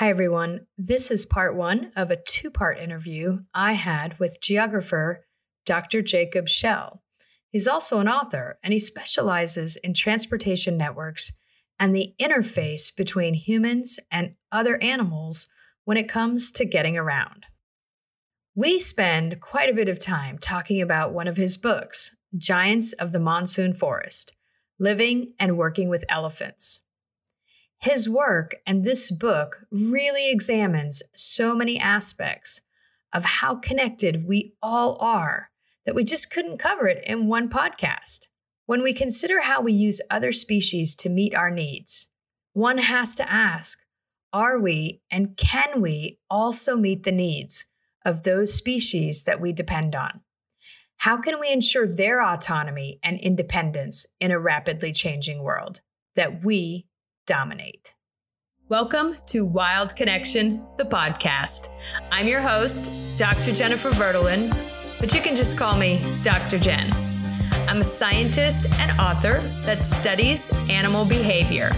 Hi, everyone. This is part one of a two part interview I had with geographer Dr. Jacob Shell. He's also an author, and he specializes in transportation networks and the interface between humans and other animals when it comes to getting around. We spend quite a bit of time talking about one of his books, Giants of the Monsoon Forest Living and Working with Elephants. His work and this book really examines so many aspects of how connected we all are that we just couldn't cover it in one podcast. When we consider how we use other species to meet our needs, one has to ask are we and can we also meet the needs of those species that we depend on? How can we ensure their autonomy and independence in a rapidly changing world that we dominate? Welcome to Wild Connection, the podcast. I'm your host, Dr. Jennifer Verdolin, but you can just call me Dr. Jen. I'm a scientist and author that studies animal behavior.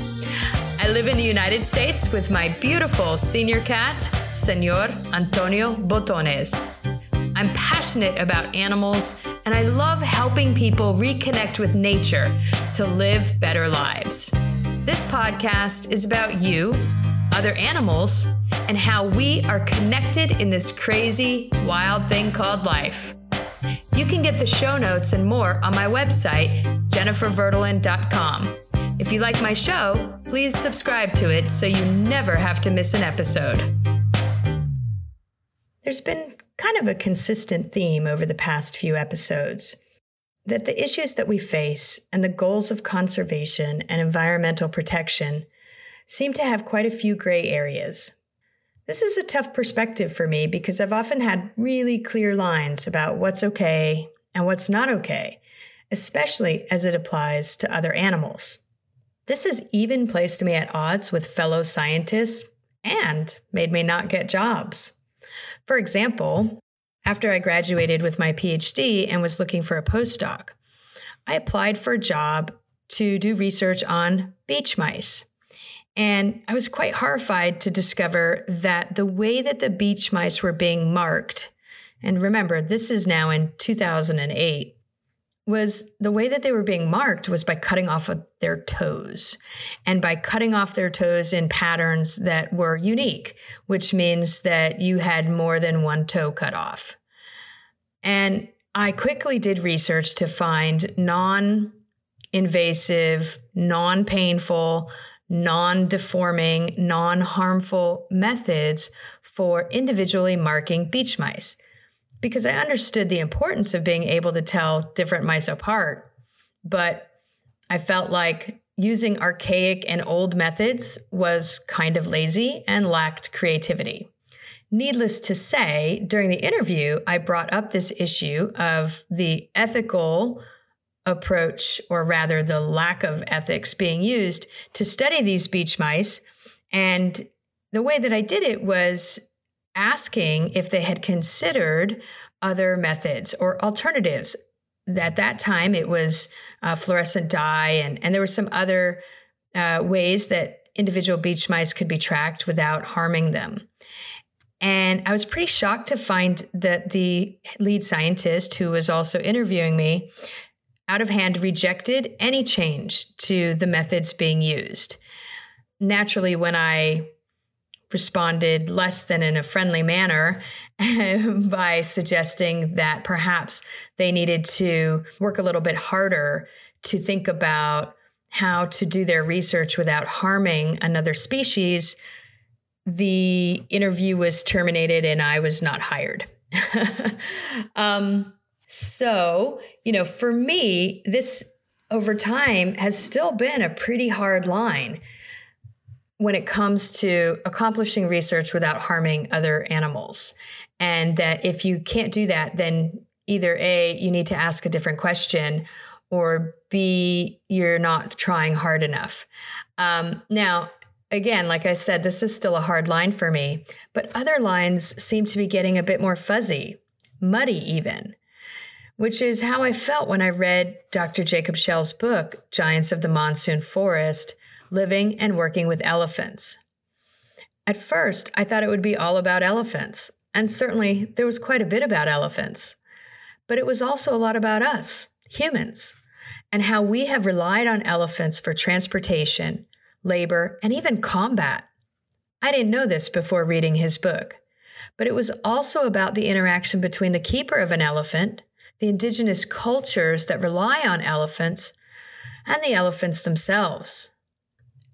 I live in the United States with my beautiful senior cat, Senor Antonio Botones. I'm passionate about animals and I love helping people reconnect with nature to live better lives. This podcast is about you, other animals, and how we are connected in this crazy, wild thing called life. You can get the show notes and more on my website, jenniferverdolin.com. If you like my show, please subscribe to it so you never have to miss an episode. There's been kind of a consistent theme over the past few episodes that the issues that we face and the goals of conservation and environmental protection seem to have quite a few gray areas. This is a tough perspective for me because I've often had really clear lines about what's okay and what's not okay, especially as it applies to other animals. This has even placed me at odds with fellow scientists and made me not get jobs. For example, after I graduated with my PhD and was looking for a postdoc, I applied for a job to do research on beach mice. And I was quite horrified to discover that the way that the beach mice were being marked, and remember, this is now in 2008, was the way that they were being marked was by cutting off of their toes and by cutting off their toes in patterns that were unique, which means that you had more than one toe cut off. And I quickly did research to find non invasive, non painful, non deforming, non harmful methods for individually marking beach mice because I understood the importance of being able to tell different mice apart. But I felt like using archaic and old methods was kind of lazy and lacked creativity. Needless to say, during the interview, I brought up this issue of the ethical approach, or rather the lack of ethics being used to study these beach mice. And the way that I did it was asking if they had considered other methods or alternatives. At that time, it was uh, fluorescent dye, and, and there were some other uh, ways that individual beach mice could be tracked without harming them. And I was pretty shocked to find that the lead scientist, who was also interviewing me, out of hand rejected any change to the methods being used. Naturally, when I responded less than in a friendly manner by suggesting that perhaps they needed to work a little bit harder to think about how to do their research without harming another species. The interview was terminated and I was not hired. um, so, you know, for me, this over time has still been a pretty hard line when it comes to accomplishing research without harming other animals. And that if you can't do that, then either A, you need to ask a different question, or B, you're not trying hard enough. Um, now, again, like I said, this is still a hard line for me, but other lines seem to be getting a bit more fuzzy, muddy even, which is how I felt when I read Dr. Jacob Shell's book, Giants of the Monsoon Forest Living and Working with Elephants. At first, I thought it would be all about elephants, and certainly there was quite a bit about elephants. But it was also a lot about us, humans, and how we have relied on elephants for transportation, labor, and even combat. I didn't know this before reading his book, but it was also about the interaction between the keeper of an elephant, the indigenous cultures that rely on elephants, and the elephants themselves.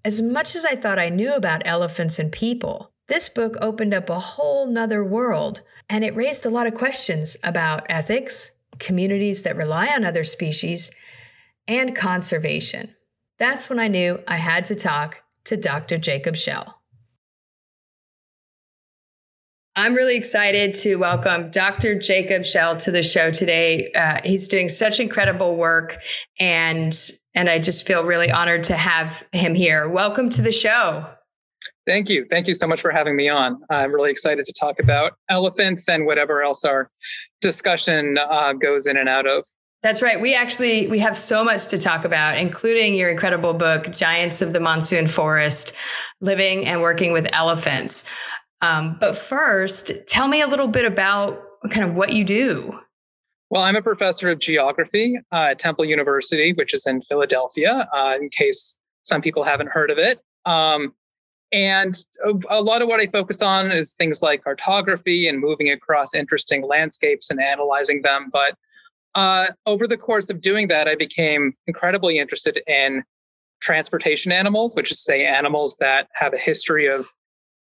As much as I thought I knew about elephants and people, this book opened up a whole nother world, and it raised a lot of questions about ethics, communities that rely on other species, and conservation. That's when I knew I had to talk to Dr. Jacob Shell. I'm really excited to welcome Dr. Jacob Shell to the show today. Uh, he's doing such incredible work, and and I just feel really honored to have him here. Welcome to the show. Thank you. Thank you so much for having me on. I'm really excited to talk about elephants and whatever else our discussion uh, goes in and out of. That's right. We actually we have so much to talk about, including your incredible book, Giants of the Monsoon Forest: Living and Working with Elephants. Um, but first, tell me a little bit about kind of what you do. Well, I'm a professor of geography uh, at Temple University, which is in Philadelphia, uh, in case some people haven't heard of it. Um, and a lot of what I focus on is things like cartography and moving across interesting landscapes and analyzing them. But uh, over the course of doing that, I became incredibly interested in transportation animals, which is, say, animals that have a history of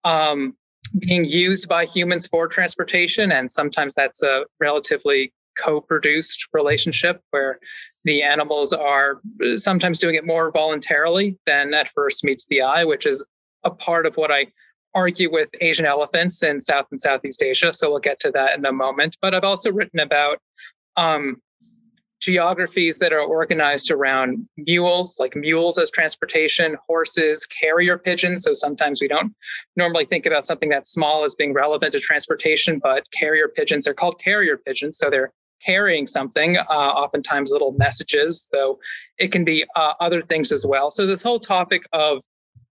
um, being used by humans for transportation. And sometimes that's a relatively co produced relationship where the animals are sometimes doing it more voluntarily than at first meets the eye, which is a part of what I argue with Asian elephants in South and Southeast Asia. So we'll get to that in a moment. But I've also written about um, geographies that are organized around mules, like mules as transportation, horses, carrier pigeons. So sometimes we don't normally think about something that small as being relevant to transportation, but carrier pigeons are called carrier pigeons. So they're carrying something, uh, oftentimes little messages, though it can be uh, other things as well. So this whole topic of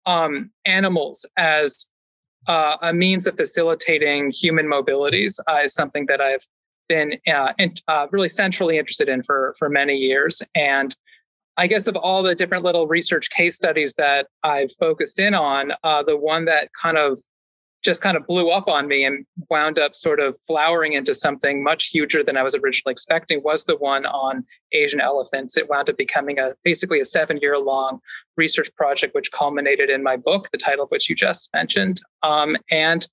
um, animals as uh, a means of facilitating human mobilities uh, is something that I've been uh, uh, really centrally interested in for for many years. And I guess of all the different little research case studies that I've focused in on, uh, the one that kind of just kind of blew up on me and wound up sort of flowering into something much huger than I was originally expecting was the one on Asian elephants. It wound up becoming a basically a seven year long research project, which culminated in my book, the title of which you just mentioned. Um, and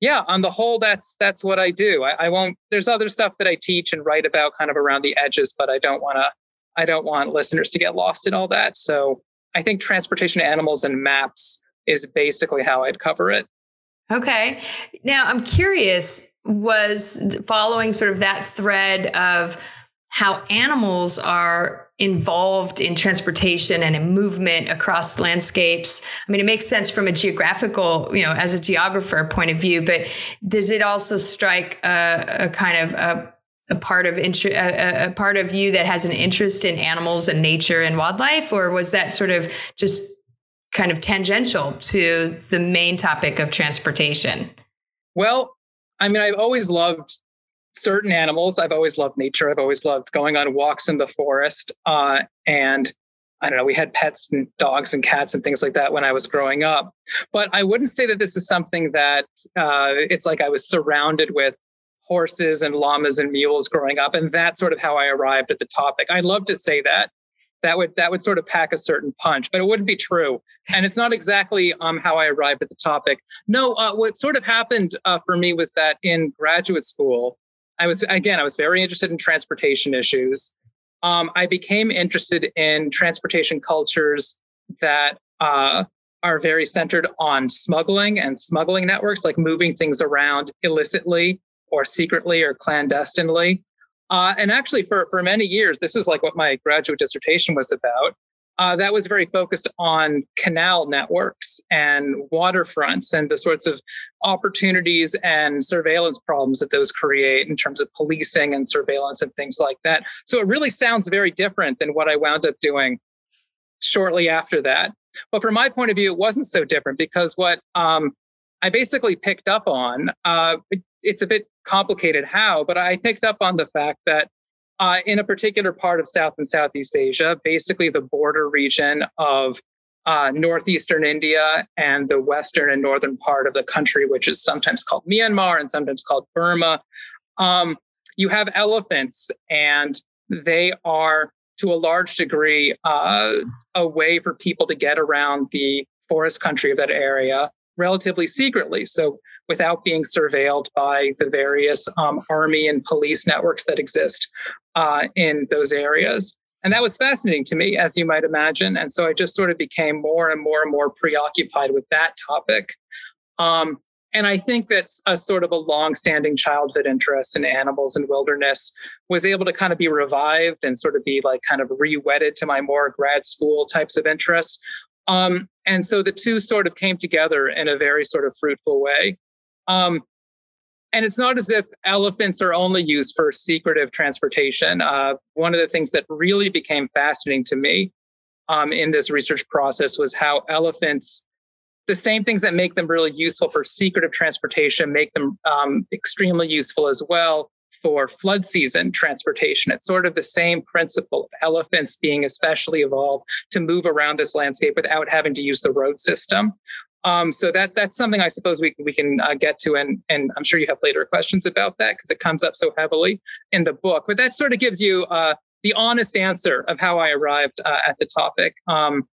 yeah, on the whole, that's that's what I do. I, I won't. There's other stuff that I teach and write about, kind of around the edges, but I don't want to. I don't want listeners to get lost in all that. So I think transportation animals and maps is basically how I'd cover it. Okay. Now I'm curious. Was following sort of that thread of how animals are involved in transportation and in movement across landscapes. I mean, it makes sense from a geographical, you know, as a geographer point of view, but does it also strike a, a kind of a, a part of interest, a, a part of you that has an interest in animals and nature and wildlife, or was that sort of just kind of tangential to the main topic of transportation? Well, I mean, I've always loved certain animals. I've always loved nature. I've always loved going on walks in the forest. Uh, and I don't know, we had pets and dogs and cats and things like that when I was growing up. But I wouldn't say that this is something that uh, it's like I was surrounded with horses and llamas and mules growing up. And that's sort of how I arrived at the topic. I'd love to say that. That would that would sort of pack a certain punch, but it wouldn't be true. And it's not exactly um, how I arrived at the topic. No, uh, what sort of happened uh, for me was that in graduate school, I was again, I was very interested in transportation issues. Um, I became interested in transportation cultures that uh, are very centered on smuggling and smuggling networks, like moving things around illicitly or secretly or clandestinely. Uh, and actually, for for many years, this is like what my graduate dissertation was about uh, that was very focused on canal networks and waterfronts and the sorts of opportunities and surveillance problems that those create in terms of policing and surveillance and things like that. So it really sounds very different than what I wound up doing shortly after that. But from my point of view, it wasn't so different because what um, I basically picked up on. Uh, it, it's a bit complicated how, but I picked up on the fact that uh, in a particular part of South and Southeast Asia, basically the border region of uh, northeastern India and the western and northern part of the country, which is sometimes called Myanmar and sometimes called Burma, um, you have elephants, and they are to a large degree uh, a way for people to get around the forest country of that area relatively secretly. So without being surveilled by the various um, army and police networks that exist uh, in those areas. And that was fascinating to me, as you might imagine. And so I just sort of became more and more and more preoccupied with that topic. Um, and I think that's a sort of a long-standing childhood interest in animals and wilderness was able to kind of be revived and sort of be like kind of re-wedded to my more grad school types of interests. Um, and so the two sort of came together in a very sort of fruitful way. Um, and it's not as if elephants are only used for secretive transportation. Uh, one of the things that really became fascinating to me um, in this research process was how elephants, the same things that make them really useful for secretive transportation, make them um, extremely useful as well for flood season transportation. It's sort of the same principle of elephants being especially evolved to move around this landscape without having to use the road system. Um, so that that's something I suppose we we can uh, get to, and and I'm sure you have later questions about that because it comes up so heavily in the book. But that sort of gives you uh, the honest answer of how I arrived uh, at the topic. Um,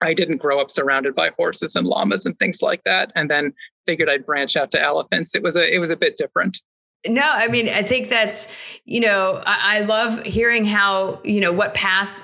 I didn't grow up surrounded by horses and llamas and things like that, and then figured I'd branch out to elephants. It was a it was a bit different. No, I mean, I think that's, you know, I, I love hearing how, you know, what path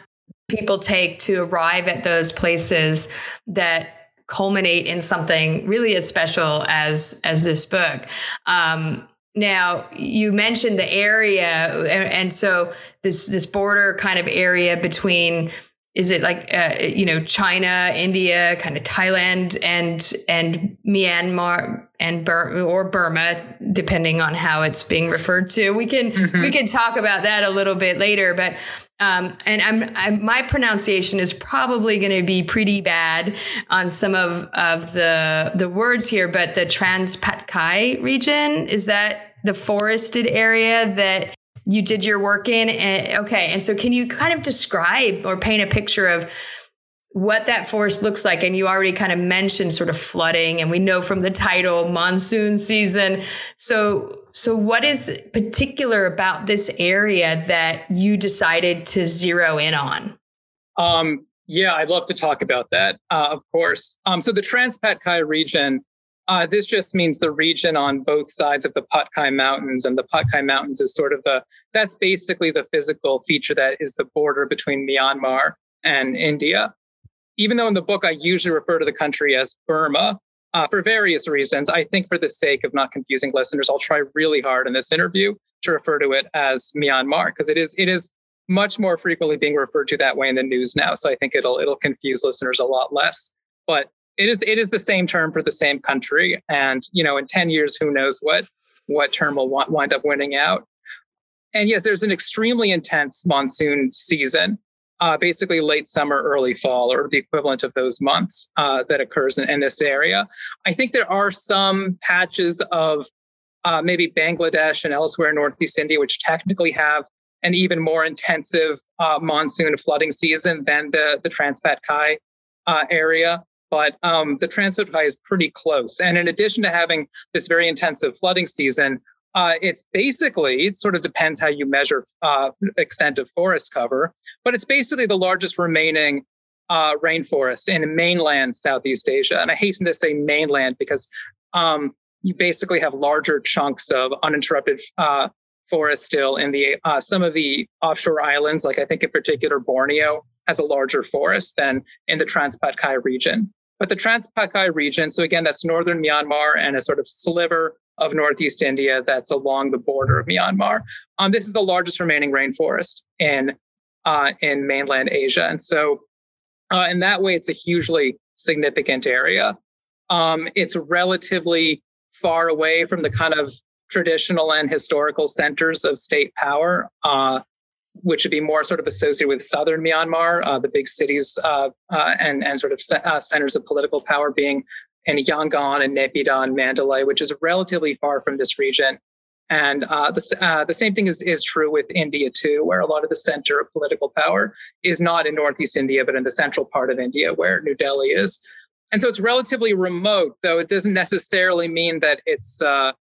people take to arrive at those places that culminate in something really as special as as this book. Um, now you mentioned the area, and, and, so this this border kind of area between is it like uh, you know China, India, kind of Thailand, and and Myanmar and Bur- or Burma, depending on how it's being referred to. We can mm-hmm. we can talk about that a little bit later, but um, and I'm, I'm, my pronunciation is probably going to be pretty bad on some of of the the words here, but the Transpatkai region is that the forested area that you did your work in. And, okay. And so can you kind of describe or paint a picture of what that forest looks like? And you already kind of mentioned sort of flooding and we know from the title monsoon season. So, so what is particular about this area that you decided to zero in on? Um, yeah, I'd love to talk about that, uh, of course. Um, so the Transpatkai region uh, this just means the region on both sides of the Patkai Mountains, and the Patkai Mountains is sort of the that's basically the physical feature that is the border between Myanmar and India. Even though in the book I usually refer to the country as Burma uh, for various reasons, I think for the sake of not confusing listeners, I'll try really hard in this interview to refer to it as Myanmar because it is it is much more frequently being referred to that way in the news now. So I think it'll it'll confuse listeners a lot less. But it is it is the same term for the same country and you know in 10 years who knows what what term will wind up winning out and yes there's an extremely intense monsoon season uh, basically late summer early fall or the equivalent of those months uh, that occurs in, in, this area i think there are some patches of uh, maybe bangladesh and elsewhere in northeast india which technically have an even more intensive uh, monsoon flooding season than the, the Transpatkai uh, area but um, the Transpatkai is pretty close. And in addition to having this very intensive flooding season, uh, it's basically, it sort of depends how you measure uh, extent of forest cover, but it's basically the largest remaining uh, rainforest in mainland Southeast Asia. And I hasten to say mainland because um, you basically have larger chunks of uninterrupted uh, forest still in the uh, some of the offshore islands, like I think in particular Borneo has a larger forest than in the Transpatkai region. But the Transpatkai region, so again, that's northern Myanmar and a sort of sliver of northeast India that's along the border of Myanmar. Um, this is the largest remaining rainforest in uh, in mainland Asia, and so uh, in that way, it's a hugely significant area. Um, it's relatively far away from the kind of traditional and historical centers of state power. Uh, which would be more sort of associated with southern Myanmar, uh, the big cities uh, uh, and and sort of uh, centers of political power being and Yangon and and Mandalay, which is relatively far from this region. And uh, the, uh, the same thing is, is true with India too, where a lot of the center of political power is not in Northeast India, but in the central part of India, where New Delhi is. And so it's relatively remote, though it doesn't necessarily mean that it's uh,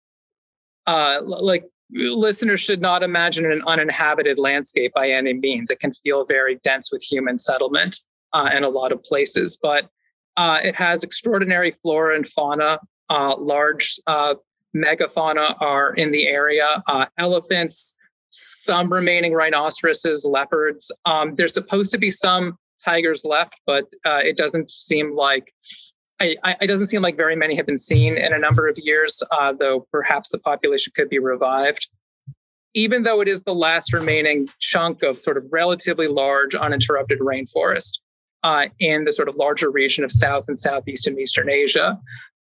uh like listeners should not imagine an uninhabited landscape by any means. It can feel very dense with human settlement uh, in a lot of places, but uh, it has extraordinary flora and fauna, large megafauna are in the area uh, elephants, some remaining rhinoceroses, leopards. Um, there's supposed to be some tigers left, but uh, it doesn't seem like. I, I, it doesn't seem like very many have been seen in a number of years, uh, though perhaps the population could be revived. Even though it is the last remaining chunk of sort of relatively large uninterrupted rainforest uh, in the sort of larger region of South and Southeast and Eastern Asia,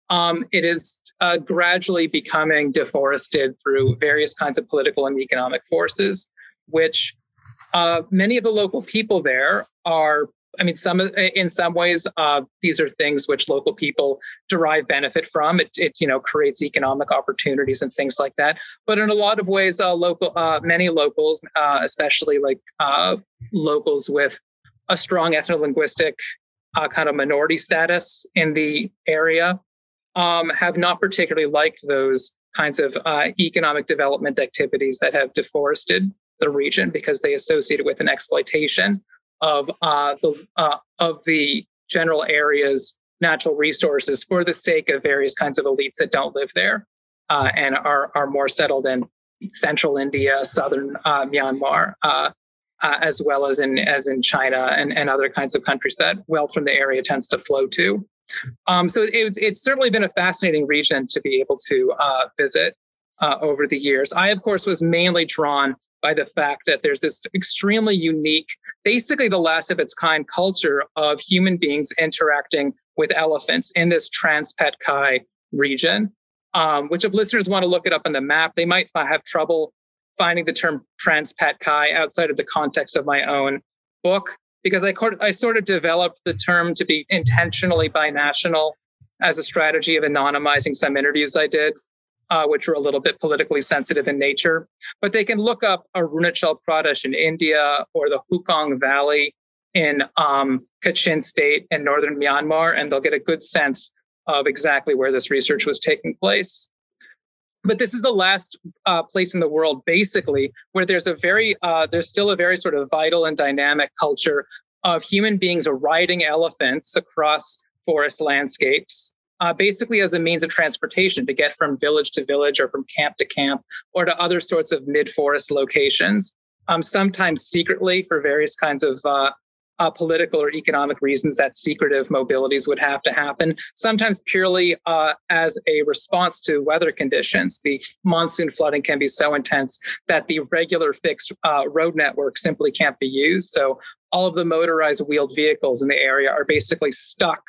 um, it is uh, gradually becoming deforested through various kinds of political and economic forces, which uh, many of the local people there are. I mean, some in some ways, uh, these are things which local people derive benefit from. It, it, you know creates economic opportunities and things like that. But in a lot of ways, uh, local uh, many locals, uh, especially like locals with a strong ethno-linguistic kind of minority status in the area, um, have not particularly liked those kinds of uh, economic development activities that have deforested the region because they associate it with an exploitation of uh, the uh, of the general area's natural resources for the sake of various kinds of elites that don't live there uh, and are are more settled in central India, southern uh, Myanmar, uh, as well as in as in China and, and other kinds of countries that wealth from the area tends to flow to. Um, so it, it's certainly been a fascinating region to be able to uh, visit uh, over the years. I, of course, was mainly drawn by the fact that there's this extremely unique, basically the last of its kind culture of human beings interacting with elephants in this Transpatkai region. Um, which, if listeners want to look it up on the map, they might have trouble finding the term Transpatkai outside of the context of my own book because I, I sort of developed the term to be intentionally binational as a strategy of anonymizing some interviews I did, uh, which were a little bit politically sensitive in nature. But they can look up Arunachal Pradesh in India or the Hukong Valley in um, Kachin State in northern Myanmar, and they'll get a good sense of exactly where this research was taking place. But this is the last uh, place in the world, basically, where there's a very, uh, there's still a very sort of vital and dynamic culture of human beings riding elephants across forest landscapes, uh, basically as a means of transportation to get from village to village or from camp to camp or to other sorts of mid forest locations. Um, sometimes secretly for various kinds of uh, political or economic reasons that secretive mobilities would have to happen, sometimes purely uh, as a response to weather conditions. The monsoon flooding can be so intense that the regular fixed uh, road network simply can't be used. So all of the motorized wheeled vehicles in the area are basically stuck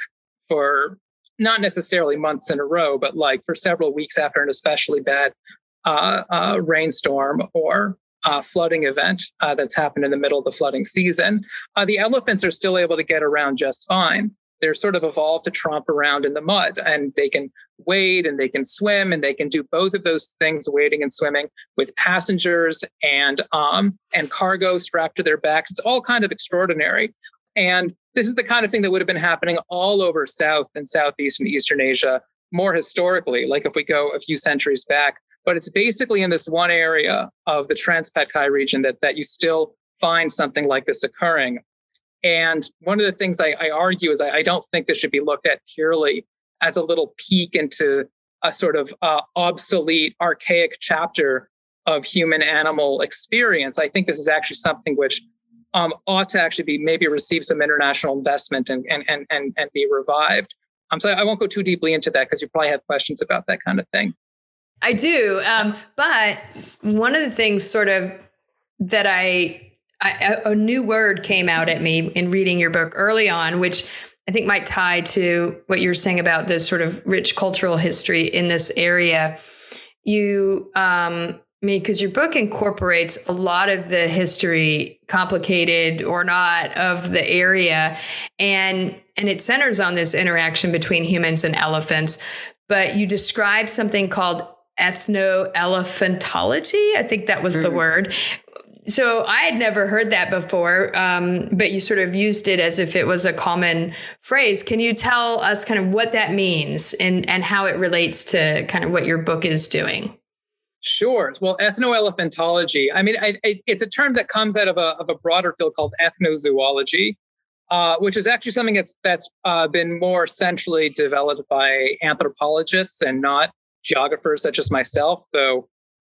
for not necessarily months in a row, but like for several weeks after an especially bad uh, uh, rainstorm or uh, flooding event uh, that's happened in the middle of the flooding season, uh, the elephants are still able to get around just fine. They're sort of evolved to tromp around in the mud and they can wade and they can swim and they can do both of those things, wading and swimming with passengers and um, and cargo strapped to their backs. It's all kind of extraordinary. And this is the kind of thing that would have been happening all over South and Southeast and Eastern Asia more historically, like if we go a few centuries back but it's basically in this one area of the Transpatkai region that, that you still find something like this occurring. And one of the things I, I argue is I, I, don't think this should be looked at purely as a little peek into a sort of uh, obsolete, archaic chapter of human animal experience. I think this is actually something which um, ought to actually be maybe receive some international investment and, and, and, and, and be revived. Um, so I won't go too deeply into that because you probably have questions about that kind of thing. I do. Um, but one of the things sort of that I, I, a new word came out at me in reading your book early on, which I think might tie to what you were saying about this sort of rich cultural history in this area. You um, me because your book incorporates a lot of the history, complicated or not, of the area, and and it centers on this interaction between humans and elephants. But you describe something called ethno-elephantology. I think that was mm-hmm. the word. So I had never heard that before, um, but you sort of used it as if it was a common phrase. Can you tell us kind of what that means and, and how it relates to kind of what your book is doing? Sure. Well, ethnoelephantology, I mean, I, I, it's a term that comes out of a, of a broader field called ethnozoology, uh, which is actually something that's, that's uh, been more centrally developed by anthropologists and not geographers such as myself, though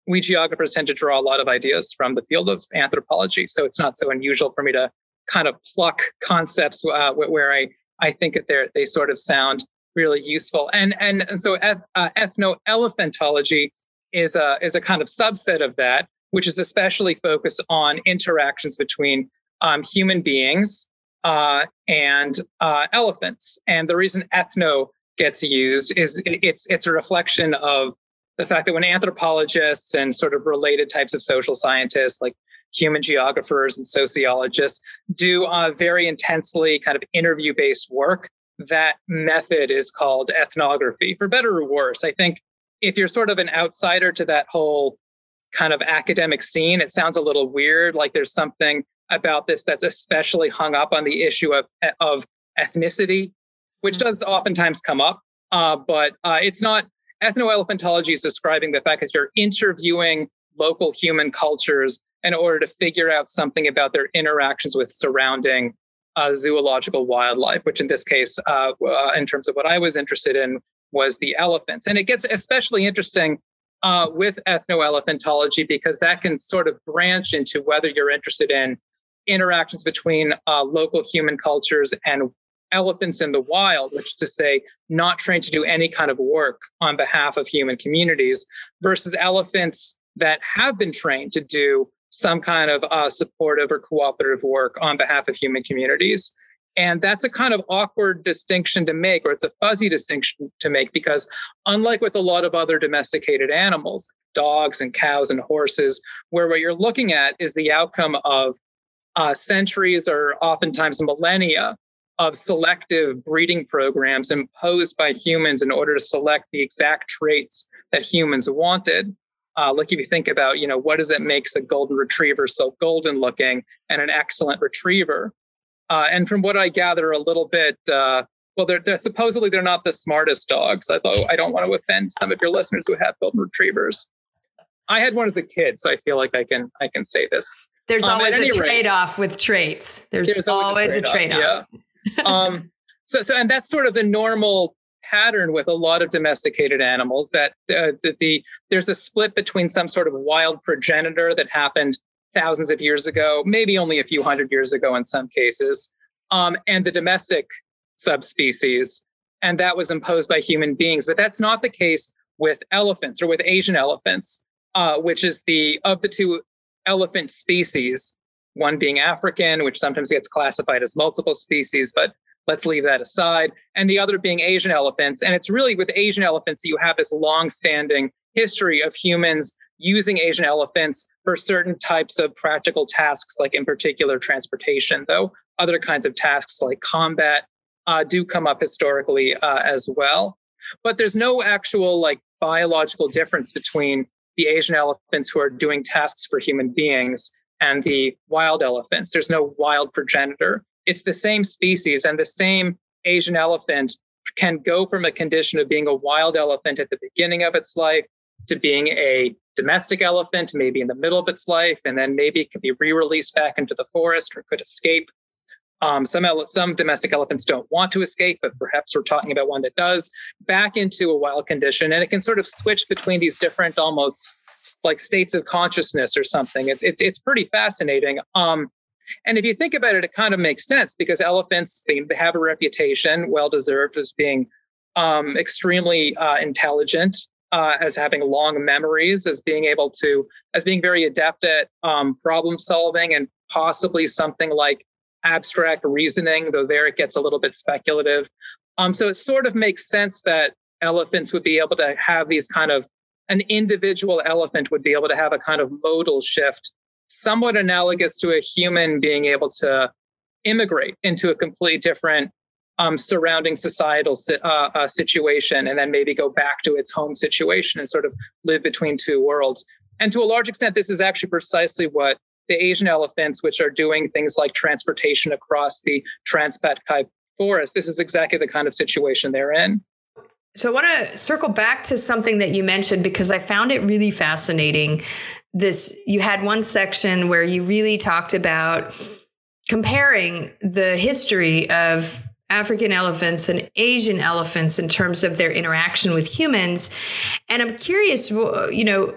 we geographers tend to draw a lot of ideas from the field of anthropology. So it's not so unusual for me to kind of pluck concepts uh, where I, I think that they they sort of sound really useful. And, and, and so eth, uh, ethno-elephantology is a is a kind of subset of that, which is especially focused on interactions between um, human beings uh, and uh, elephants. And the reason ethno gets used is it's it's a reflection of the fact that when anthropologists and sort of related types of social scientists like human geographers and sociologists do uh, very intensely kind of interview based work that method is called ethnography for better or worse i think if you're sort of an outsider to that whole kind of academic scene, it sounds a little weird. Like there's something about this that's especially hung up on the issue of of ethnicity, which does oftentimes come up. Uh, but uh, it's not ethnoelephantology is describing the fact that you're interviewing local human cultures in order to figure out something about their interactions with surrounding uh, zoological wildlife, which in this case, uh, uh, in terms of what I was interested in, was the elephants. And it gets especially interesting uh, with ethnoelephantology because that can sort of branch into whether you're interested in interactions between uh, local human cultures and elephants in the wild, which is to say, not trained to do any kind of work on behalf of human communities, versus elephants that have been trained to do some kind of uh, supportive or cooperative work on behalf of human communities. And that's a kind of awkward distinction to make, or it's a fuzzy distinction to make, because unlike with a lot of other domesticated animals, dogs and cows and horses, where what you're looking at is the outcome of uh, centuries or oftentimes millennia of selective breeding programs imposed by humans in order to select the exact traits that humans wanted. Uh, like if you think about, you know, what does it makes a golden retriever so golden looking and an excellent retriever? Uh, and from what I gather, a little bit, uh, well, they're, they're, supposedly they're not the smartest dogs. Although I don't want to offend some of your listeners who have golden retrievers. I had one as a kid, so I feel like I can I can say this. There's um, always a trade off with traits. There's, there's always, always, a trade off. Yeah. Um, so so and that's sort of the normal pattern with a lot of domesticated animals that uh, the, the there's a split between some sort of wild progenitor that happened thousands of years ago, maybe only a few hundred years ago in some cases, um, and the domestic subspecies. And that was imposed by human beings. But that's not the case with elephants or with Asian elephants, uh, which is the of the two elephant species, one being African, which sometimes gets classified as multiple species, but let's leave that aside, and the other being Asian elephants. And it's really with Asian elephants that you have this long standing history of humans using Asian elephants for certain types of practical tasks, like in particular transportation, though other kinds of tasks like combat uh, do come up historically uh, as well. But there's no actual like biological difference between the Asian elephants who are doing tasks for human beings and the wild elephants. There's no wild progenitor. It's the same species, and the same Asian elephant can go from a condition of being a wild elephant at the beginning of its life to being a domestic elephant, maybe in the middle of its life, and then maybe it could be re-released back into the forest or could escape. Um, some ele- some domestic elephants don't want to escape, but perhaps we're talking about one that does back into a wild condition, and it can sort of switch between these different, almost like states of consciousness or something. It's it's it's pretty fascinating. Um, and if you think about it, it kind of makes sense because elephants they have a reputation, well deserved, as being um, extremely uh, intelligent uh, as having long memories, as being able to, as being very adept at um, problem solving and possibly something like abstract reasoning, though there it gets a little bit speculative. Um, so it sort of makes sense that elephants would be able to have these kind of an individual elephant would be able to have a kind of modal shift, somewhat analogous to a human being able to immigrate into a completely different um, surrounding societal uh, uh, situation and then maybe go back to its home situation and sort of live between two worlds. And to a large extent, this is actually precisely what the Asian elephants, which are doing things like transportation across the Trans-Patkai forest, this is exactly the kind of situation they're in. So I want to circle back to something that you mentioned because I found it really fascinating. This you had one section where you really talked about comparing the history of African elephants and Asian elephants in terms of their interaction with humans. And I'm curious, you know,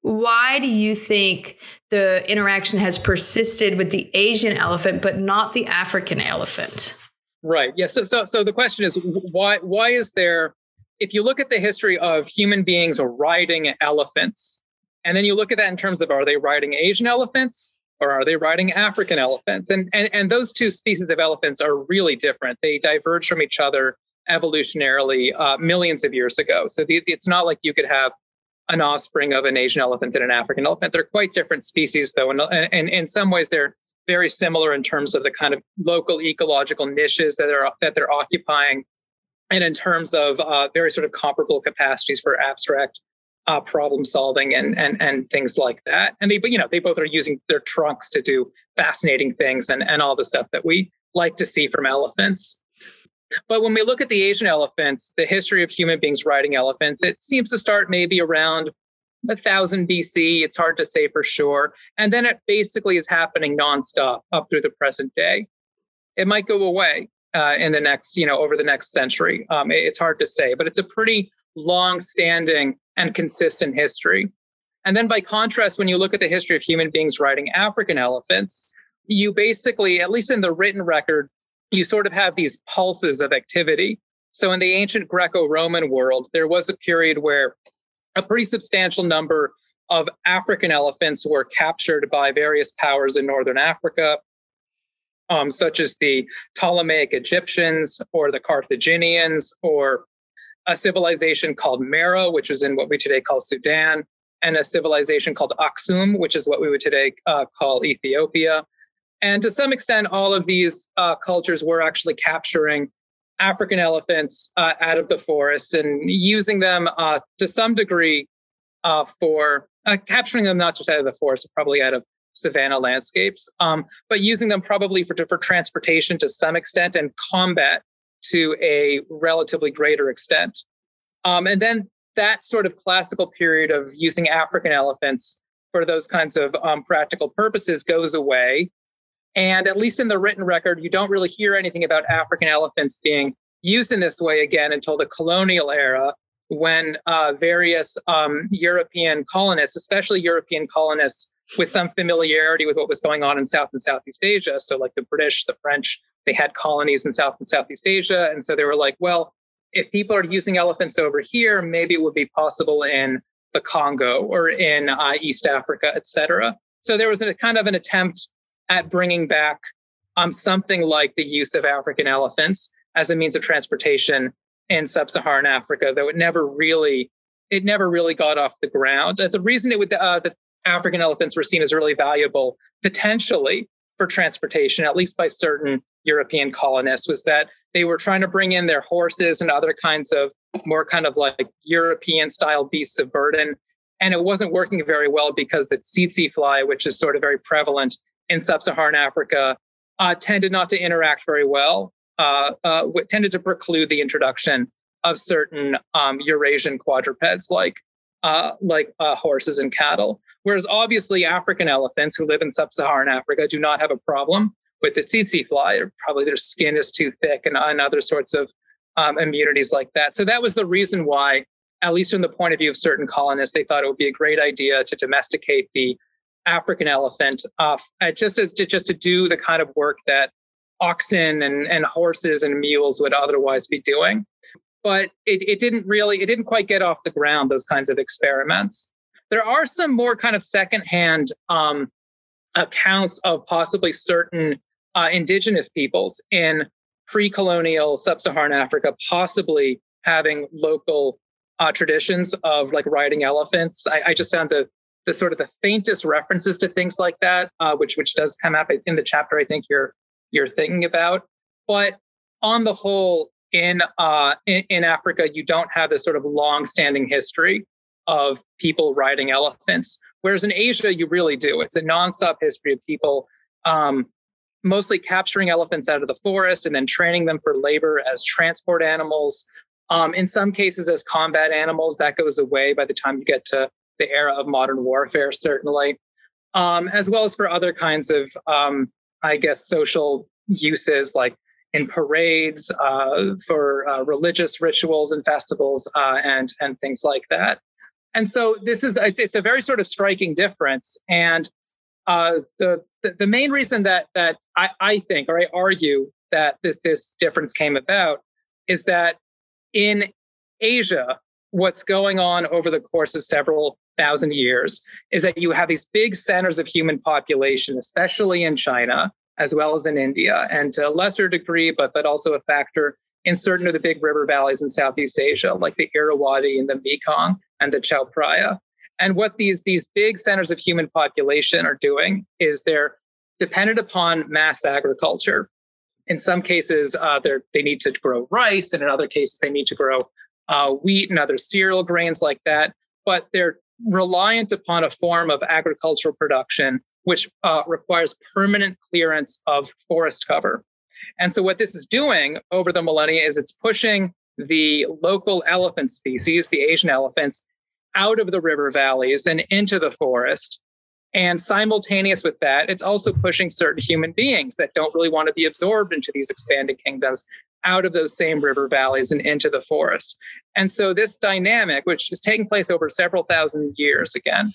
why do you think the interaction has persisted with the Asian elephant but not the African elephant? Right. Yes. Yeah, so, so, so the question is why? Why is there? If you look at the history of human beings riding elephants, and then you look at that in terms of are they riding Asian elephants or are they riding African elephants? And, and, and those two species of elephants are really different. They diverge from each other evolutionarily uh, millions of years ago. So the, it's not like you could have an offspring of an Asian elephant and an African elephant. They're quite different species, though, and, and in some ways they're very similar in terms of the kind of local ecological niches that are that they're occupying, and in terms of uh, very sort of comparable capacities for abstract uh, problem solving and and and things like that. And they, you know, they both are using their trunks to do fascinating things and and all the stuff that we like to see from elephants. But when we look at the Asian elephants, the history of human beings riding elephants, it seems to start maybe around 1000 BC. It's hard to say for sure. And then it basically is happening nonstop up through the present day. It might go away uh, in the next, you know, over the next century. Um, it's hard to say, but it's a pretty long standing and consistent history. And then by contrast, when you look at the history of human beings riding African elephants, you basically, at least in the written record, you sort of have these pulses of activity. So in the ancient Greco Roman world, there was a period where a pretty substantial number of African elephants were captured by various powers in northern Africa, um, such as the Ptolemaic Egyptians or the Carthaginians or a civilization called Mero, which was in what we today call Sudan, and a civilization called Aksum, which is what we would today uh, call Ethiopia. And to some extent, all of these uh, cultures were actually capturing African elephants uh, out of the forest and using them uh, to some degree uh, for uh, capturing them not just out of the forest, but probably out of savanna landscapes, um, but using them probably for, for transportation to some extent and combat to a relatively greater extent. Um, and then that sort of classical period of using African elephants for those kinds of um, practical purposes goes away. And at least in the written record, you don't really hear anything about African elephants being used in this way again until the colonial era, when uh, various um, European colonists, especially European colonists with some familiarity with what was going on in South and Southeast Asia, so like the British, the French, they had colonies in South and Southeast Asia. And so they were like, well, if people are using elephants over here, maybe it would be possible in the Congo or in uh, East Africa, et cetera. So there was a kind of an attempt at bringing back um, something like the use of African elephants as a means of transportation in sub-Saharan Africa, though it never really it never really got off the ground. Uh, the reason it would uh, the African elephants were seen as really valuable potentially for transportation, at least by certain European colonists, was that they were trying to bring in their horses and other kinds of more kind of like European style beasts of burden. And it wasn't working very well because the tsetse fly, which is sort of very prevalent in sub Saharan Africa, uh, tended not to interact very well, uh, uh, tended to preclude the introduction of certain um, Eurasian quadrupeds like uh, like uh, horses and cattle. Whereas obviously African elephants who live in sub-Saharan Africa do not have a problem with the tsetse fly. Probably their skin is too thick and, and other sorts of um, immunities like that. So that was the reason why, at least from the point of view of certain colonists, they thought it would be a great idea to domesticate the African elephant, uh, just as just to do the kind of work that oxen and, and horses and mules would otherwise be doing but it, it didn't really, it didn't quite get off the ground, those kinds of experiments. There are some more kind of secondhand um, accounts of possibly certain uh, indigenous peoples in pre colonial sub Saharan Africa, possibly having local uh, traditions of like riding elephants. I, I, just found the the sort of the faintest references to things like that, uh, which which does come up in the chapter. I think you're you're thinking about, but on the whole, in uh, in, in Africa, you don't have this sort of long-standing history of people riding elephants. Whereas in Asia, you really do. It's a nonstop history of people um, mostly capturing elephants out of the forest and then training them for labor as transport animals. Um, in some cases, as combat animals, that goes away by the time you get to the era of modern warfare, certainly, um, as well as for other kinds of, um, I guess, social uses like in parades, uh, for uh, religious rituals and festivals, uh, and and things like that. And so this is it's a very sort of striking difference. And uh, the, the, main reason that that I, I think or I argue that this this difference came about is that in Asia, what's going on over the course of several thousand years is that you have these big centers of human population, especially in China as well as in India, and to a lesser degree, but but also a factor in certain of the big river valleys in Southeast Asia, like the Irrawaddy and the Mekong and the Chao Phraya. And what these, these big centers of human population are doing is they're dependent upon mass agriculture. In some cases, uh, they need to grow rice, and in other cases, they need to grow uh, wheat and other cereal grains like that. But they're reliant upon a form of agricultural production which uh, requires permanent clearance of forest cover. And so, what this is doing over the millennia is it's pushing the local elephant species, the Asian elephants, out of the river valleys and into the forest. And simultaneous with that, it's also pushing certain human beings that don't really want to be absorbed into these expanded kingdoms out of those same river valleys and into the forest. And so, this dynamic, which is taking place over several thousand years again,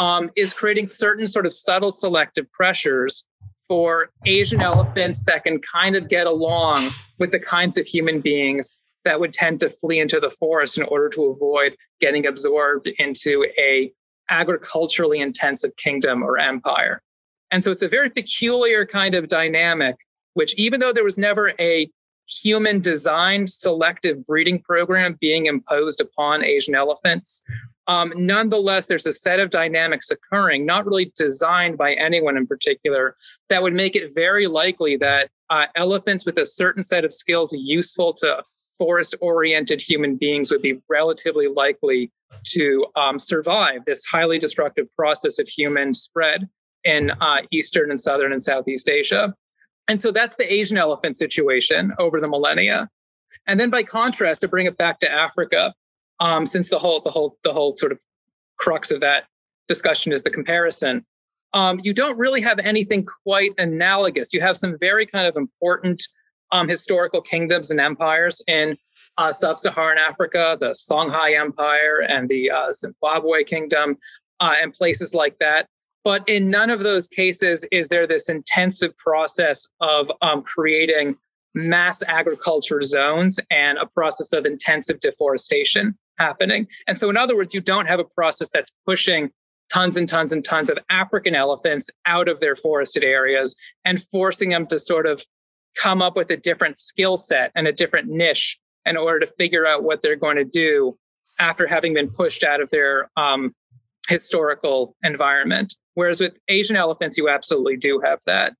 um, is creating certain sort of subtle selective pressures for Asian elephants that can kind of get along with the kinds of human beings that would tend to flee into the forest in order to avoid getting absorbed into a agriculturally intensive kingdom or empire. And so it's a very peculiar kind of dynamic, which even though there was never a human designed selective breeding program being imposed upon Asian elephants, um, nonetheless, there's a set of dynamics occurring, not really designed by anyone in particular, that would make it very likely that uh, elephants with a certain set of skills useful to forest oriented human beings would be relatively likely to um, survive this highly destructive process of human spread in uh, Eastern and Southern and Southeast Asia. And so that's the Asian elephant situation over the millennia. And then by contrast, to bring it back to Africa, um, since the whole, the whole, the whole sort of crux of that discussion is the comparison, um, you don't really have anything quite analogous. You have some very kind of important um, historical kingdoms and empires in uh, sub-Saharan Africa, the Songhai Empire and the uh, Zimbabwe Kingdom, uh, and places like that. But in none of those cases is there this intensive process of um, creating mass agriculture zones and a process of intensive deforestation happening. And so, in other words, you don't have a process that's pushing tons and tons and tons of African elephants out of their forested areas and forcing them to sort of come up with a different skill set and a different niche in order to figure out what they're going to do after having been pushed out of their um, historical environment. Whereas with Asian elephants, you absolutely do have that.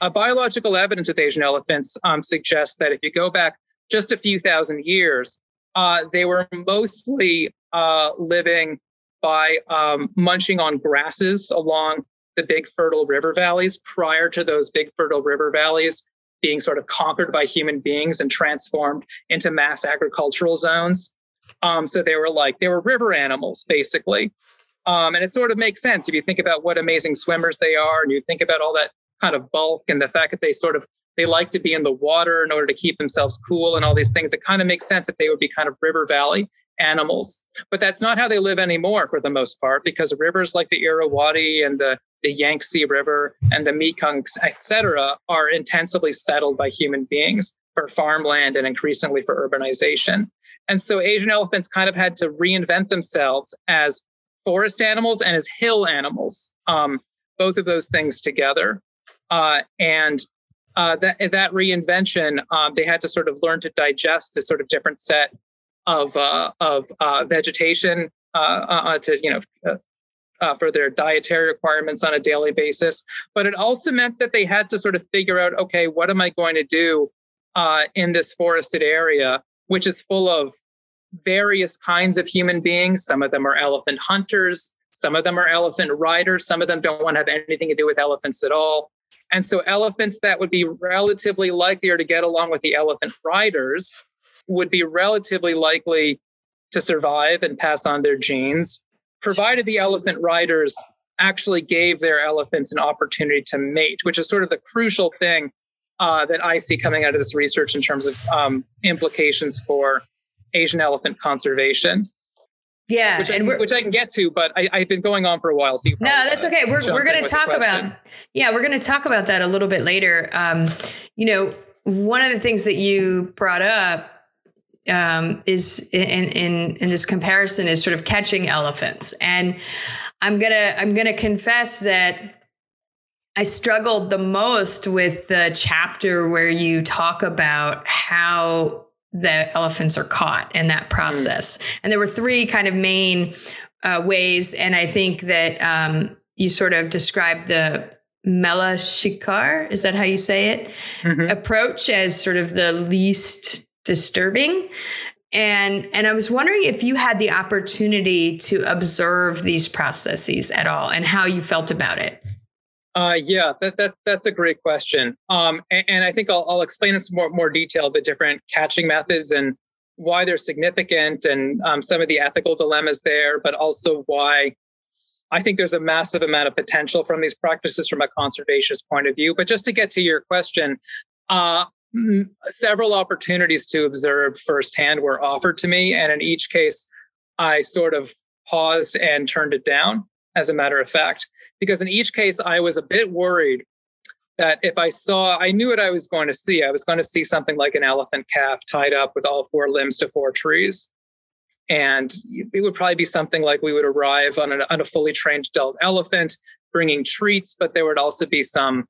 Uh, biological evidence with Asian elephants um, suggests that if you go back just a few thousand years, uh, they were mostly uh, living by um, munching on grasses along the big fertile river valleys prior to those big fertile river valleys being sort of conquered by human beings and transformed into mass agricultural zones. Um, so they were like, they were river animals, basically. Um, and it sort of makes sense if you think about what amazing swimmers they are and you think about all that kind of bulk and the fact that they sort of they like to be in the water in order to keep themselves cool and all these things it kind of makes sense that they would be kind of river valley animals but that's not how they live anymore for the most part because rivers like the irrawaddy and the the Yangtze River and the Mekong, etc., are intensively settled by human beings for farmland and increasingly for urbanization. And so Asian elephants kind of had to reinvent themselves as forest animals and as hill animals, um, both of those things together. Uh, and uh, that that reinvention, um, they had to sort of learn to digest a sort of different set of uh, of uh, vegetation uh, to you know uh, for their dietary requirements on a daily basis. But it also meant that they had to sort of figure out, okay, what am I going to do uh, in this forested area, which is full of various kinds of human beings. Some of them are elephant hunters, some of them are elephant riders, some of them don't want to have anything to do with elephants at all. And so, elephants that would be relatively likelier to get along with the elephant riders would be relatively likely to survive and pass on their genes provided the elephant riders actually gave their elephants an opportunity to mate, which is sort of the crucial thing uh, that I see coming out of this research in terms of um, implications for Asian elephant conservation. Yeah, which, and I, which I can get to, but I, have been going on for a while. So no, that's okay. We're we're going to talk about yeah, we're going to talk about that a little bit later. Um, you know, one of the things that you brought up um, is in, in in this comparison is sort of catching elephants, and I'm gonna I'm gonna confess that I struggled the most with the chapter where you talk about how the elephants are caught in that process, mm. and there were three kind of main uh, ways, and I think that um, you sort of described the Mela Shikar, is that how you say it? Mm-hmm. Approach as sort of the least disturbing and and i was wondering if you had the opportunity to observe these processes at all and how you felt about it uh, yeah, that, that that's a great question. Um, and, and, I think I'll, I'll explain in some more, more detail the different catching methods and why they're significant and um, some of the ethical dilemmas there, but also why I think there's a massive amount of potential from these practices from a conservationist point of view. But just to get to your question, uh, several opportunities to observe firsthand were offered to me. And in each case, I sort of paused and turned it down, as a matter of fact, because in each case, I was a bit worried that if I saw, I knew what I was going to see. I was going to see something like an elephant calf tied up with all four limbs to four trees. And it would probably be something like we would arrive on, an, on a fully trained adult elephant bringing treats, but there would also be some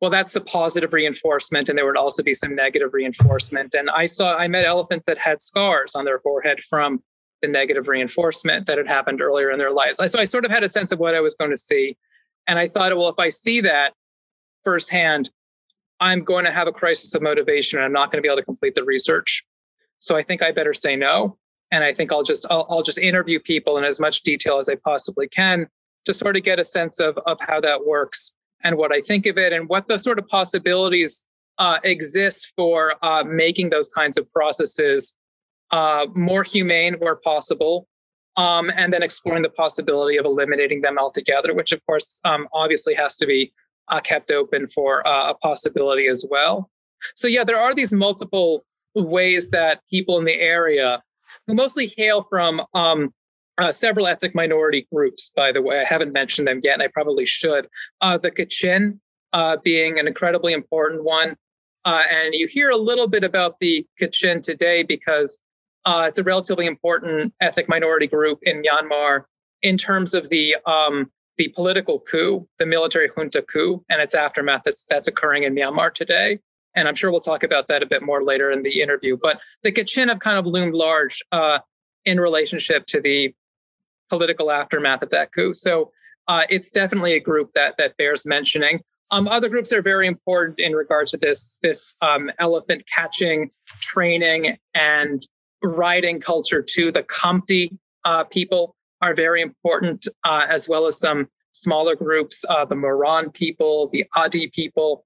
well that's the positive reinforcement and there would also be some negative reinforcement and i saw i met elephants that had scars on their forehead from the negative reinforcement that had happened earlier in their lives. So i sort of had a sense of what i was going to see. And i thought well if i see that firsthand i'm going to have a crisis of motivation and i'm not going to be able to complete the research. So i think i better say no. And i think i'll just i'll, I'll just interview people in as much detail as i possibly can to sort of get a sense of of how that works and what I think of it and what the sort of possibilities uh, exist for uh, making those kinds of processes uh, more humane where possible. Um, and then exploring the possibility of eliminating them altogether, which of course um, obviously has to be uh, kept open for uh, a possibility as well. So, yeah, there are these multiple ways that people in the area who mostly hail from um, uh, several ethnic minority groups, by the way. I haven't mentioned them yet, and I probably should. Uh, the Kachin uh, being an incredibly important one. Uh, and you hear a little bit about the Kachin today because uh, it's a relatively important ethnic minority group in Myanmar in terms of the um, the political coup, the military junta coup, and its aftermath that's that's occurring in Myanmar today. And I'm sure we'll talk about that a bit more later in the interview. But the Kachin have kind of loomed large uh, in relationship to the political aftermath of that coup. So uh, it's definitely a group that that bears mentioning. Um, other groups are very important in regards to this this um, elephant catching, training, and riding culture too. The Khamti uh, people are very important, uh, as well as some smaller groups, uh, the Moran people, the Adi people.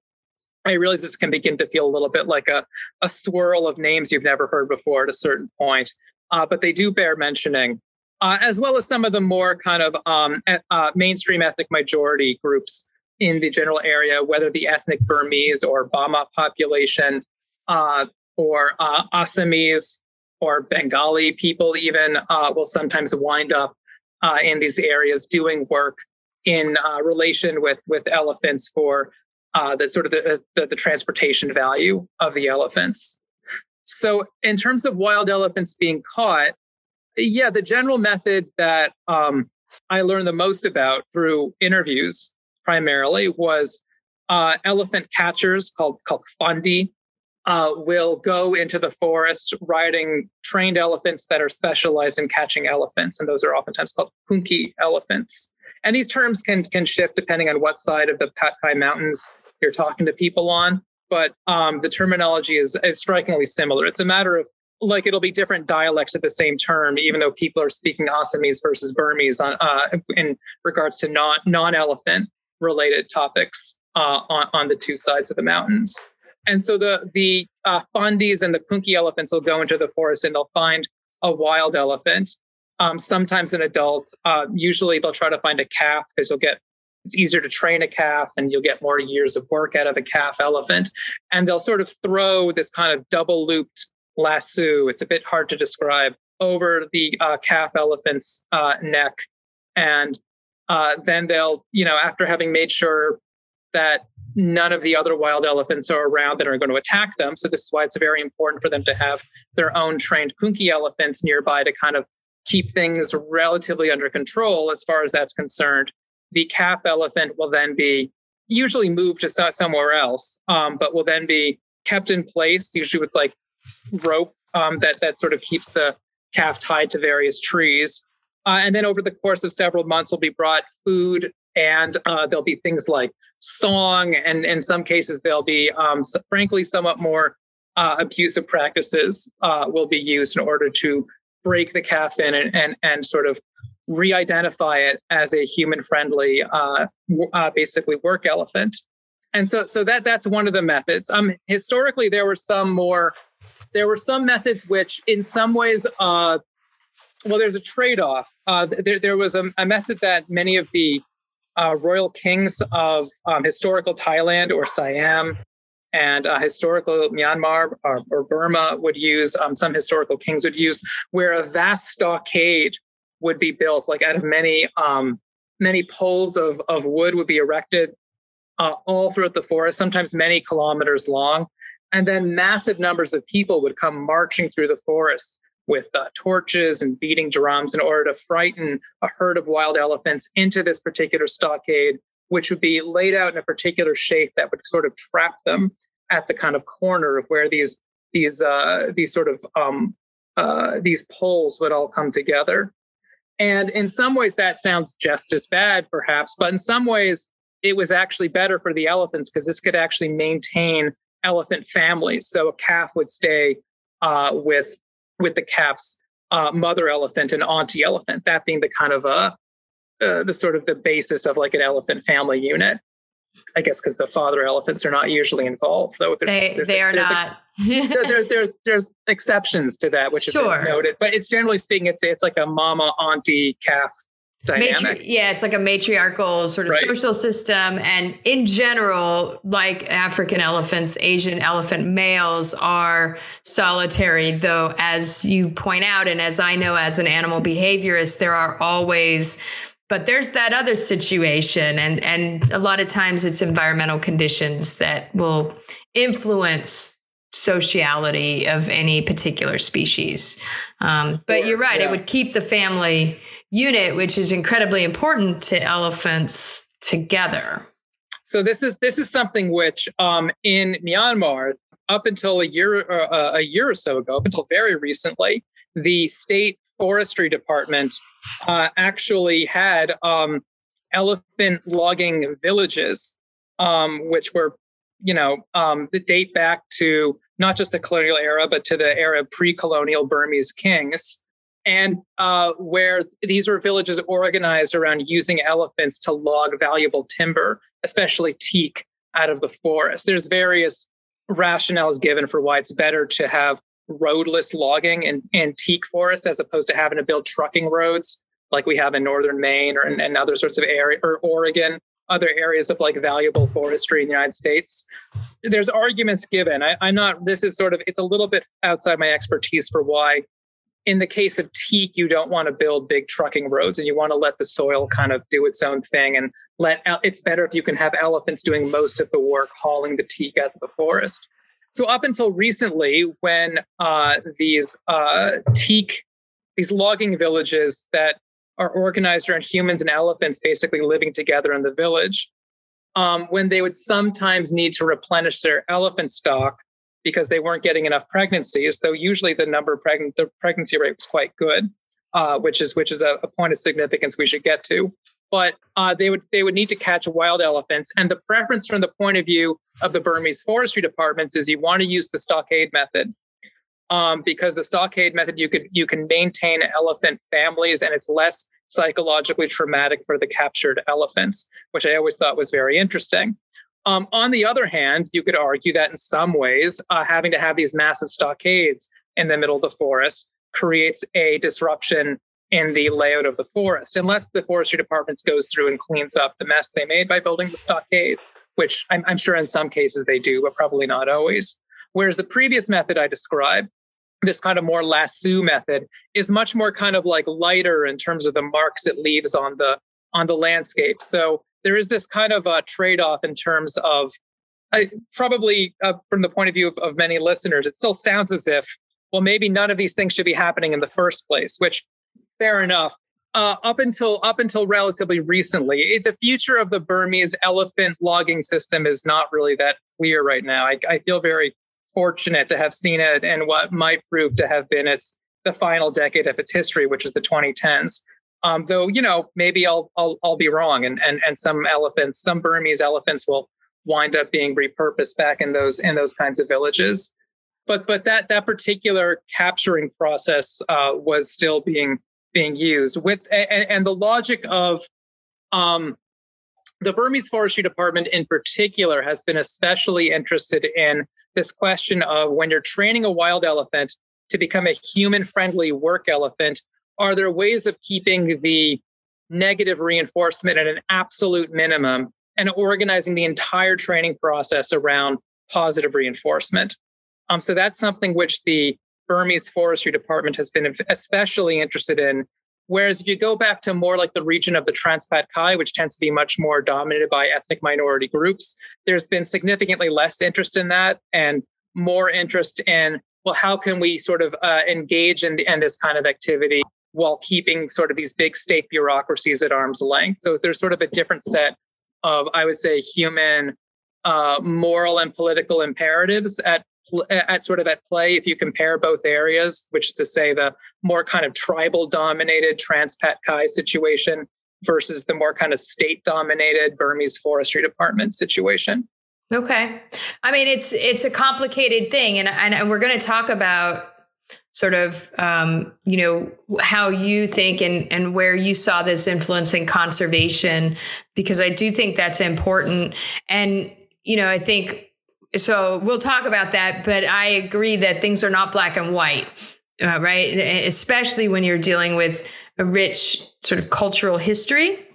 I realize this can begin to feel a little bit like a, a swirl of names you've never heard before at a certain point, uh, but they do bear mentioning uh, as well as some of the more kind of um, uh, mainstream ethnic majority groups in the general area, whether the ethnic Burmese or Bama population, or uh, Assamese or Bengali people, even uh, will sometimes wind up uh, in these areas doing work in relation with with elephants for the sort of the, the, the transportation value of the elephants. So, in terms of wild elephants being caught, yeah, the general method that um, I learned the most about through interviews primarily was uh, elephant catchers called called Phandi. Uh, will go into the forest riding trained elephants that are specialized in catching elephants, and those are oftentimes called punki elephants. And these terms can can shift depending on what side of the Patkai Mountains you're talking to people on, but um, the terminology is, is strikingly similar. It's a matter of like it'll be different dialects at the same term, even though people are speaking Assamese versus Burmese on uh, in regards to non non elephant related topics uh, on on the two sides of the mountains. And so the the uh, Phandis and the Punki elephants will go into the forest and they'll find a wild elephant. Um, sometimes an adult. Uh, usually they'll try to find a calf because you'll get it's easier to train a calf and you'll get more years of work out of a calf elephant. And they'll sort of throw this kind of double looped lasso. It's a bit hard to describe over the uh, calf elephant's uh, neck. And uh, then they'll, you know, after having made sure that none of the other wild elephants are around that are going to attack them. So this is why it's very important for them to have their own trained punki elephants nearby to kind of keep things relatively under control as far as that's concerned. The calf elephant will then be usually moved to somewhere else, um, but will then be kept in place, usually with like rope um, that that sort of keeps the calf tied to various trees. Uh, and then over the course of several months, will be brought food and uh, there'll be things like song, and in some cases, there'll be, um, frankly, somewhat more uh, abusive practices uh, will be used in order to break the calf in and, and, and sort of re-identify it as a human-friendly, uh, uh, basically work elephant. And so, so that that's one of the methods. Um, historically, there were some more. There were some methods which, in some ways, uh, well, there's a trade-off. Uh, there, there was a, a, method that many of the uh, royal kings of um, historical Thailand or Siam and uh, historical Myanmar or, or, Burma would use, um, some historical kings would use, where a vast stockade would be built, like out of many um, many poles of, of wood would be erected uh, all throughout the forest, sometimes many kilometers long. And then massive numbers of people would come marching through the forest with uh, torches and beating drums in order to frighten a herd of wild elephants into this particular stockade, which would be laid out in a particular shape that would sort of trap them at the kind of corner of where these these uh, these sort of um, uh, these poles would all come together. And in some ways, that sounds just as bad, perhaps, but in some ways, it was actually better for the elephants because this could actually maintain elephant families. So a calf would stay uh, with with the calf's uh, mother elephant and auntie elephant, that being the kind of uh, uh, the sort of the basis of like an elephant family unit. I guess because the father elephants are not usually involved, though. There's, they there's they are there's not. A, there's there's there's exceptions to that, which sure. is noted. But it's generally speaking, it's it's like a mama auntie calf dynamic. Matri- yeah, it's like a matriarchal sort of right. social system. And in general, like African elephants, Asian elephant males are solitary, though, as you point out, and as I know as an animal behaviorist, there are always but there's that other situation and and a lot of times it's environmental conditions that will influence sociality of any particular species um, but you're right yeah. it would keep the family unit, which is incredibly important to elephants together. So this is this is something which um, in Myanmar, up until a year uh, a year or so ago, up until very recently, the state forestry department uh, actually had um, elephant logging villages, um, which were you know um, date back to not just the colonial era, but to the era of pre-colonial Burmese kings and uh, where these were villages organized around using elephants to log valuable timber, especially teak, out of the forest. There's various rationales given for why it's better to have roadless logging in, in teak forest as opposed to having to build trucking roads like we have in northern Maine or in, in other sorts of area or Oregon, other areas of like valuable forestry in the United States. There's arguments given. I, I'm not. This is sort of. It's a little bit outside my expertise for why in the case of teak, you don't want to build big trucking roads and you want to let the soil kind of do its own thing and let it's better if you can have elephants doing most of the work hauling the teak out of the forest. So up until recently, when uh, these uh, teak, these logging villages that are organized around humans and elephants basically living together in the village, um, when they would sometimes need to replenish their elephant stock, because they weren't getting enough pregnancies, though usually the number of pregnant the pregnancy rate was quite good, uh, which is which is a, a, point of significance we should get to. But uh, they would they would need to catch wild elephants, and the preference from the point of view of the Burmese forestry departments is you want to use the stockade method. Um, because the stockade method you could you can maintain elephant families and it's less psychologically traumatic for the captured elephants, which I always thought was very interesting. Um, on the other hand, you could argue that in some ways, uh, having to have these massive stockades in the middle of the forest creates a disruption in the layout of the forest, unless the forestry department goes through and cleans up the mess they made by building the stockade, which I'm, I'm sure in some cases they do, but probably not always. Whereas the previous method I described, this kind of more lasso method, is much more kind of like lighter in terms of the marks it leaves on the on the landscape. So there is this kind of a trade-off in terms of I, probably uh, from the point of view of, of many listeners, it still sounds as if, well, maybe none of these things should be happening in the first place, which fair enough. Uh, up until up until relatively recently, the future of the Burmese elephant logging system is not really that clear right now. I, I feel very fortunate to have seen it and what might prove to have been its the final decade of its history, which is the 2010s. Um, though you know maybe I'll, I'll I'll be wrong, and and and some elephants, some Burmese elephants will wind up being repurposed back in those in those kinds of villages. But but that that particular capturing process uh, was still being being used with and, and the logic of um, the Burmese Forestry Department in particular has been especially interested in this question of when you're training a wild elephant to become a human friendly work elephant, are there ways of keeping the negative reinforcement at an absolute minimum and organizing the entire training process around positive reinforcement? Um, so that's something which the Burmese Forestry Department has been especially interested in. Whereas if you go back to more like the region of the Transpatkai, which tends to be much more dominated by ethnic minority groups, there's been significantly less interest in that and more interest in, well, how can we sort of uh, engage in, in this kind of activity while keeping sort of these big state bureaucracies at arm's length. So there's sort of a different set of, I would say, human uh, moral and political imperatives at at sort of at play if you compare both areas, which is to say the more kind of tribal dominated Transpatkai situation versus the more kind of state dominated Burmese Forestry Department situation. Okay. I mean, it's it's a complicated thing, and and we're going to talk about sort of um, you know how you think and and where you saw this influencing conservation because I do think that's important. And you know I think so we'll talk about that but I agree that things are not black and white uh, right? Especially when you're dealing with a rich sort of cultural history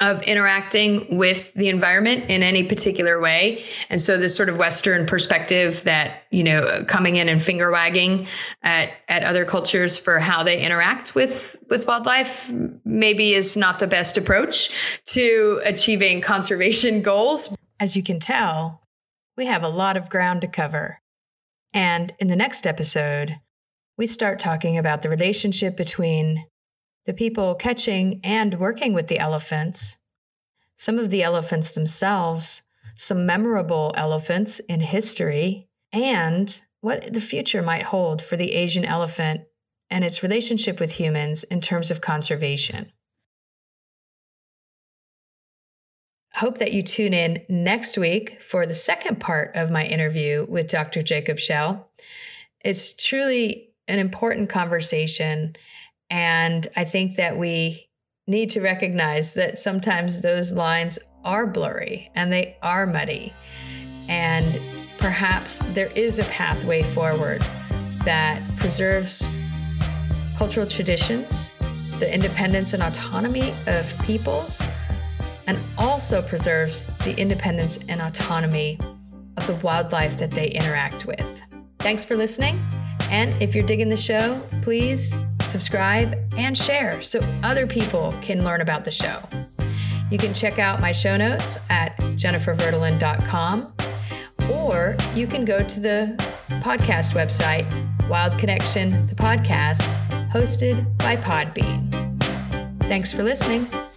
of interacting with the environment in any particular way. And so this sort of Western perspective that, you know, coming in and finger wagging at, at other cultures for how they interact with, with wildlife maybe is not the best approach to achieving conservation goals. As you can tell, we have a lot of ground to cover. And in the next episode, we start talking about the relationship between the people catching and working with the elephants, some of the elephants themselves, some memorable elephants in history, and what the future might hold for the Asian elephant and its relationship with humans in terms of conservation. Hope that you tune in next week for the second part of my interview with Dr. Jacob Shell. It's truly an important conversation and I think that we need to recognize that sometimes those lines are blurry and they are muddy. And perhaps there is a pathway forward that preserves cultural traditions, the independence and autonomy of peoples, and also preserves the independence and autonomy of the wildlife that they interact with. Thanks for listening. And if you're digging the show, please subscribe and share so other people can learn about the show. You can check out my show notes at jenniferverdolin.com or you can go to the podcast website, Wild Connection, the podcast, hosted by Podbean. Thanks for listening.